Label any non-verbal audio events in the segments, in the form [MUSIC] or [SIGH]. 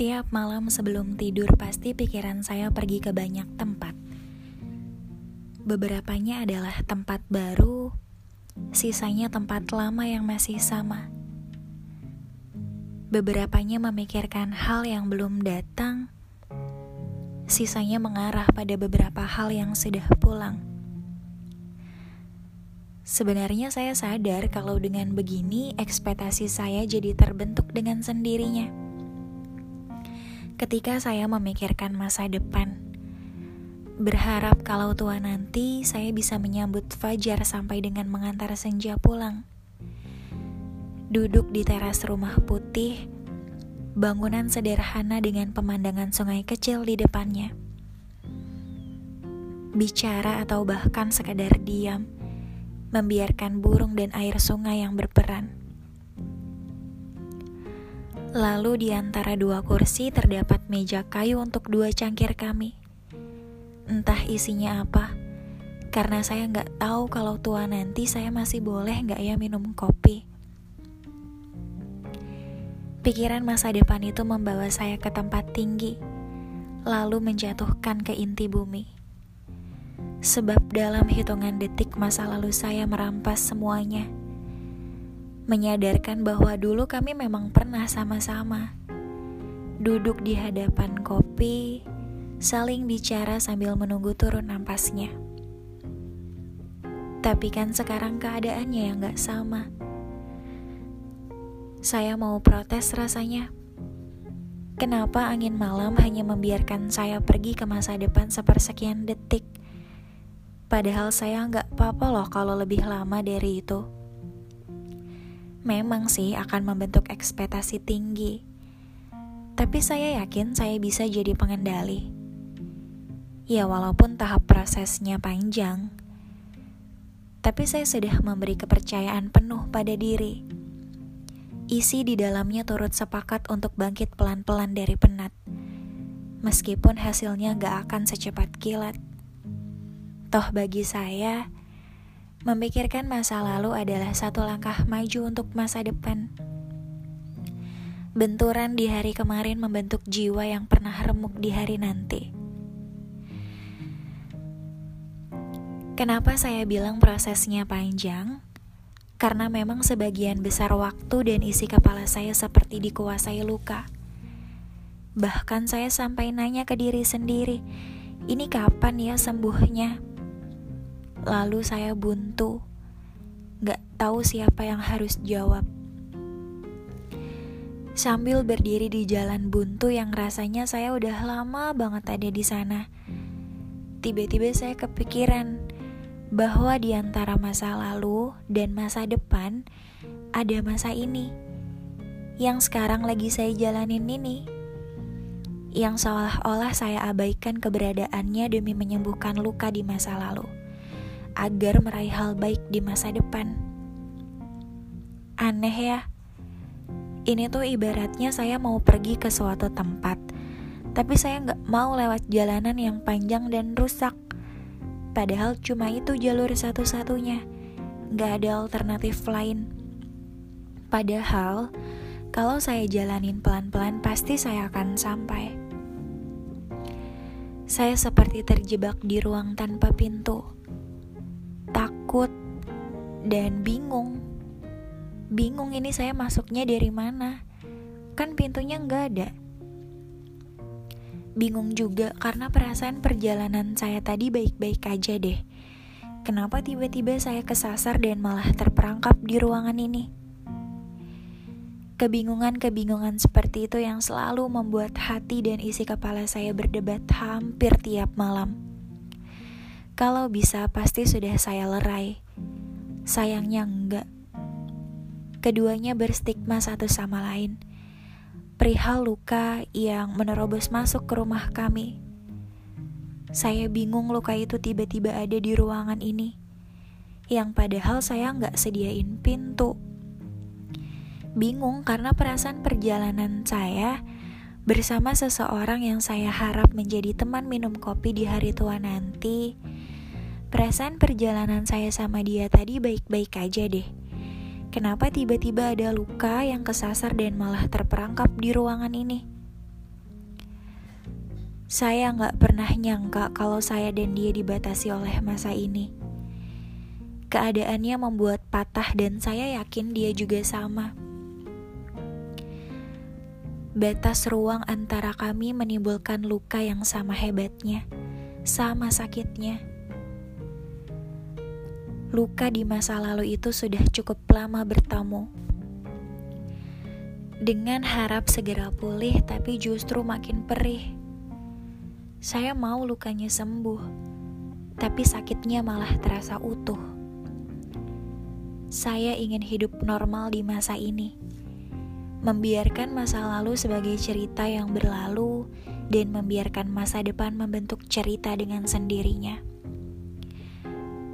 Tiap malam sebelum tidur pasti pikiran saya pergi ke banyak tempat. Beberapanya adalah tempat baru, sisanya tempat lama yang masih sama. Beberapanya memikirkan hal yang belum datang, sisanya mengarah pada beberapa hal yang sudah pulang. Sebenarnya saya sadar kalau dengan begini ekspektasi saya jadi terbentuk dengan sendirinya ketika saya memikirkan masa depan. Berharap kalau tua nanti saya bisa menyambut fajar sampai dengan mengantar senja pulang. Duduk di teras rumah putih, bangunan sederhana dengan pemandangan sungai kecil di depannya. Bicara atau bahkan sekadar diam, membiarkan burung dan air sungai yang berperan Lalu di antara dua kursi terdapat meja kayu untuk dua cangkir kami. Entah isinya apa, karena saya nggak tahu kalau tua nanti saya masih boleh nggak ya minum kopi. Pikiran masa depan itu membawa saya ke tempat tinggi, lalu menjatuhkan ke inti bumi. Sebab dalam hitungan detik masa lalu saya merampas semuanya menyadarkan bahwa dulu kami memang pernah sama-sama duduk di hadapan kopi, saling bicara sambil menunggu turun nampasnya. Tapi kan sekarang keadaannya yang gak sama. Saya mau protes rasanya. Kenapa angin malam hanya membiarkan saya pergi ke masa depan sepersekian detik? Padahal saya nggak apa-apa loh kalau lebih lama dari itu memang sih akan membentuk ekspektasi tinggi. Tapi saya yakin saya bisa jadi pengendali. Ya walaupun tahap prosesnya panjang, tapi saya sudah memberi kepercayaan penuh pada diri. Isi di dalamnya turut sepakat untuk bangkit pelan-pelan dari penat, meskipun hasilnya gak akan secepat kilat. Toh bagi saya, Memikirkan masa lalu adalah satu langkah maju untuk masa depan. Benturan di hari kemarin membentuk jiwa yang pernah remuk di hari nanti. Kenapa saya bilang prosesnya panjang? Karena memang sebagian besar waktu dan isi kepala saya seperti dikuasai luka. Bahkan saya sampai nanya ke diri sendiri, ini kapan ya sembuhnya? Lalu saya buntu, gak tahu siapa yang harus jawab. Sambil berdiri di jalan buntu yang rasanya saya udah lama banget ada di sana, tiba-tiba saya kepikiran bahwa di antara masa lalu dan masa depan ada masa ini yang sekarang lagi saya jalanin ini yang seolah-olah saya abaikan keberadaannya demi menyembuhkan luka di masa lalu agar meraih hal baik di masa depan. Aneh ya, ini tuh ibaratnya saya mau pergi ke suatu tempat, tapi saya nggak mau lewat jalanan yang panjang dan rusak. Padahal cuma itu jalur satu-satunya, nggak ada alternatif lain. Padahal, kalau saya jalanin pelan-pelan pasti saya akan sampai. Saya seperti terjebak di ruang tanpa pintu takut, dan bingung. Bingung ini saya masuknya dari mana? Kan pintunya nggak ada. Bingung juga karena perasaan perjalanan saya tadi baik-baik aja deh. Kenapa tiba-tiba saya kesasar dan malah terperangkap di ruangan ini? Kebingungan-kebingungan seperti itu yang selalu membuat hati dan isi kepala saya berdebat hampir tiap malam. Kalau bisa pasti sudah saya lerai. Sayangnya enggak. Keduanya berstigma satu sama lain. Perihal luka yang menerobos masuk ke rumah kami. Saya bingung luka itu tiba-tiba ada di ruangan ini. Yang padahal saya nggak sediain pintu. Bingung karena perasaan perjalanan saya bersama seseorang yang saya harap menjadi teman minum kopi di hari tua nanti Perasaan perjalanan saya sama dia tadi baik-baik aja deh. Kenapa tiba-tiba ada luka yang kesasar dan malah terperangkap di ruangan ini? Saya nggak pernah nyangka kalau saya dan dia dibatasi oleh masa ini. Keadaannya membuat patah dan saya yakin dia juga sama. Batas ruang antara kami menimbulkan luka yang sama hebatnya, sama sakitnya. Luka di masa lalu itu sudah cukup lama bertamu. Dengan harap segera pulih, tapi justru makin perih saya mau lukanya sembuh, tapi sakitnya malah terasa utuh. Saya ingin hidup normal di masa ini, membiarkan masa lalu sebagai cerita yang berlalu, dan membiarkan masa depan membentuk cerita dengan sendirinya.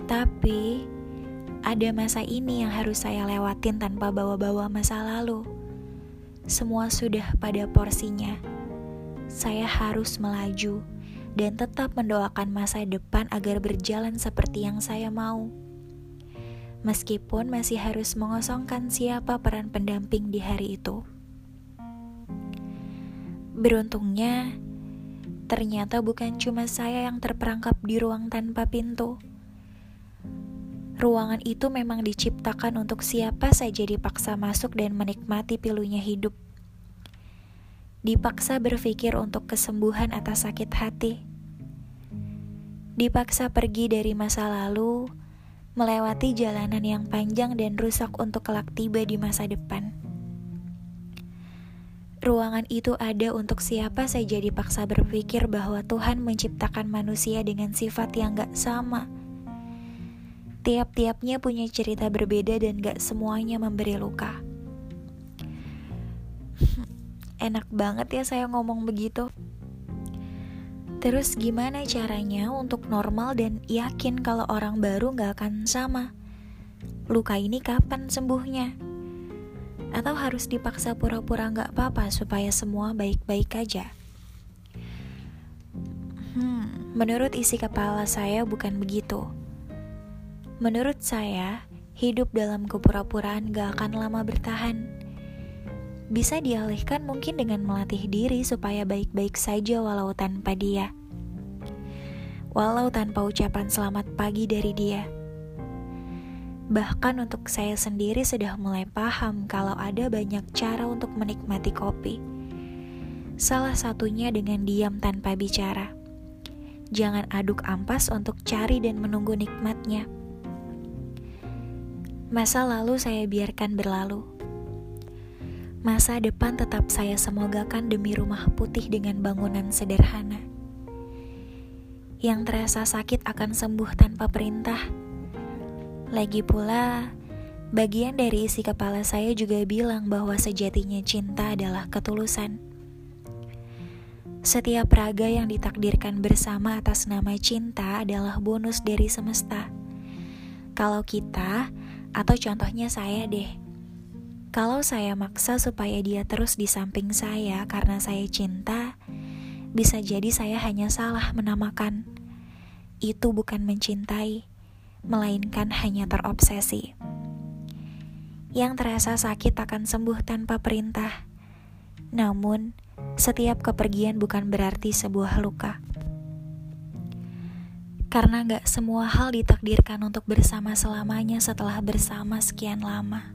Tapi ada masa ini yang harus saya lewatin tanpa bawa-bawa masa lalu. Semua sudah pada porsinya. Saya harus melaju dan tetap mendoakan masa depan agar berjalan seperti yang saya mau. Meskipun masih harus mengosongkan siapa peran pendamping di hari itu. Beruntungnya, ternyata bukan cuma saya yang terperangkap di ruang tanpa pintu. Ruangan itu memang diciptakan untuk siapa saja dipaksa masuk dan menikmati pilunya hidup dipaksa berpikir untuk kesembuhan atas sakit hati, dipaksa pergi dari masa lalu, melewati jalanan yang panjang dan rusak untuk kelak tiba di masa depan. Ruangan itu ada untuk siapa saja dipaksa berpikir bahwa Tuhan menciptakan manusia dengan sifat yang gak sama. Tiap-tiapnya punya cerita berbeda dan gak semuanya memberi luka. [LAUGHS] Enak banget ya saya ngomong begitu. Terus gimana caranya untuk normal dan yakin kalau orang baru gak akan sama? Luka ini kapan sembuhnya? Atau harus dipaksa pura-pura gak apa-apa supaya semua baik-baik aja? Hmm, menurut isi kepala saya bukan begitu. Menurut saya, hidup dalam kepura-puraan gak akan lama bertahan bisa dialihkan mungkin dengan melatih diri supaya baik-baik saja walau tanpa dia. Walau tanpa ucapan selamat pagi dari dia. Bahkan untuk saya sendiri sudah mulai paham kalau ada banyak cara untuk menikmati kopi. Salah satunya dengan diam tanpa bicara. Jangan aduk ampas untuk cari dan menunggu nikmatnya. Masa lalu saya biarkan berlalu Masa depan tetap saya semogakan demi rumah putih dengan bangunan sederhana. Yang terasa sakit akan sembuh tanpa perintah. Lagi pula, bagian dari isi kepala saya juga bilang bahwa sejatinya cinta adalah ketulusan. Setiap raga yang ditakdirkan bersama atas nama cinta adalah bonus dari semesta. Kalau kita, atau contohnya saya deh, kalau saya maksa supaya dia terus di samping saya karena saya cinta, bisa jadi saya hanya salah menamakan. Itu bukan mencintai, melainkan hanya terobsesi. Yang terasa sakit akan sembuh tanpa perintah. Namun, setiap kepergian bukan berarti sebuah luka. Karena gak semua hal ditakdirkan untuk bersama selamanya setelah bersama sekian lama.